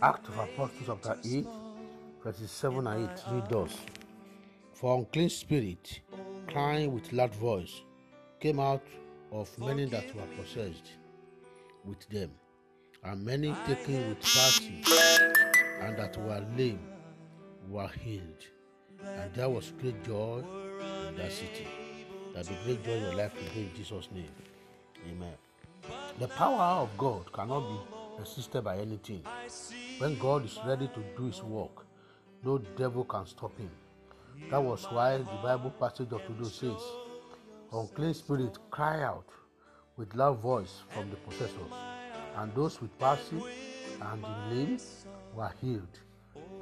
Act of Apostles chapter 8, verses 7 and 8 read thus. For unclean spirit, crying with loud voice, came out of many that were possessed with them, and many taken with palsy, and that were lame were healed. And there was great joy in that city. That the great joy in your life today in Jesus' name. Amen. The power of God cannot be resisted by anything. When God is ready to do his work, no devil can stop him. That was why the Bible passage of today says, Unclean spirit cry out with loud voice from the possessors, and those with palsy and the lame were healed.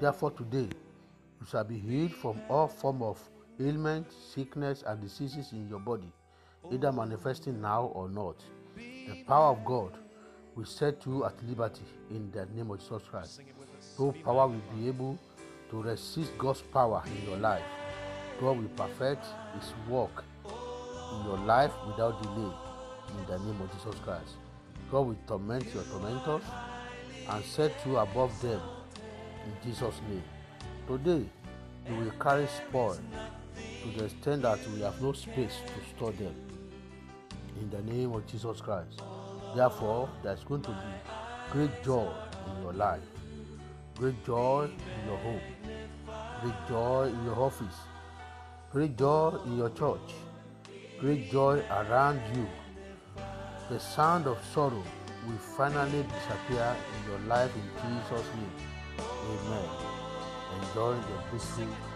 Therefore today you shall be healed from all form of ailment, sickness, and diseases in your body, either manifesting now or not. The power of God will set you at liberty in the name of Jesus Christ. No power will be able to resist God's power in your life. God will perfect His work in your life without delay in the name of Jesus Christ. God will torment your tormentors and set you above them in Jesus' name. Today, you will carry spoil to the extent that we have no space to store them in the name of Jesus Christ. Therefore, there's going to be great joy in your life, great joy in your home, great joy in your office, great joy in your church, great joy around you. The sound of sorrow will finally disappear in your life in Jesus' name. Amen. Enjoy the blissful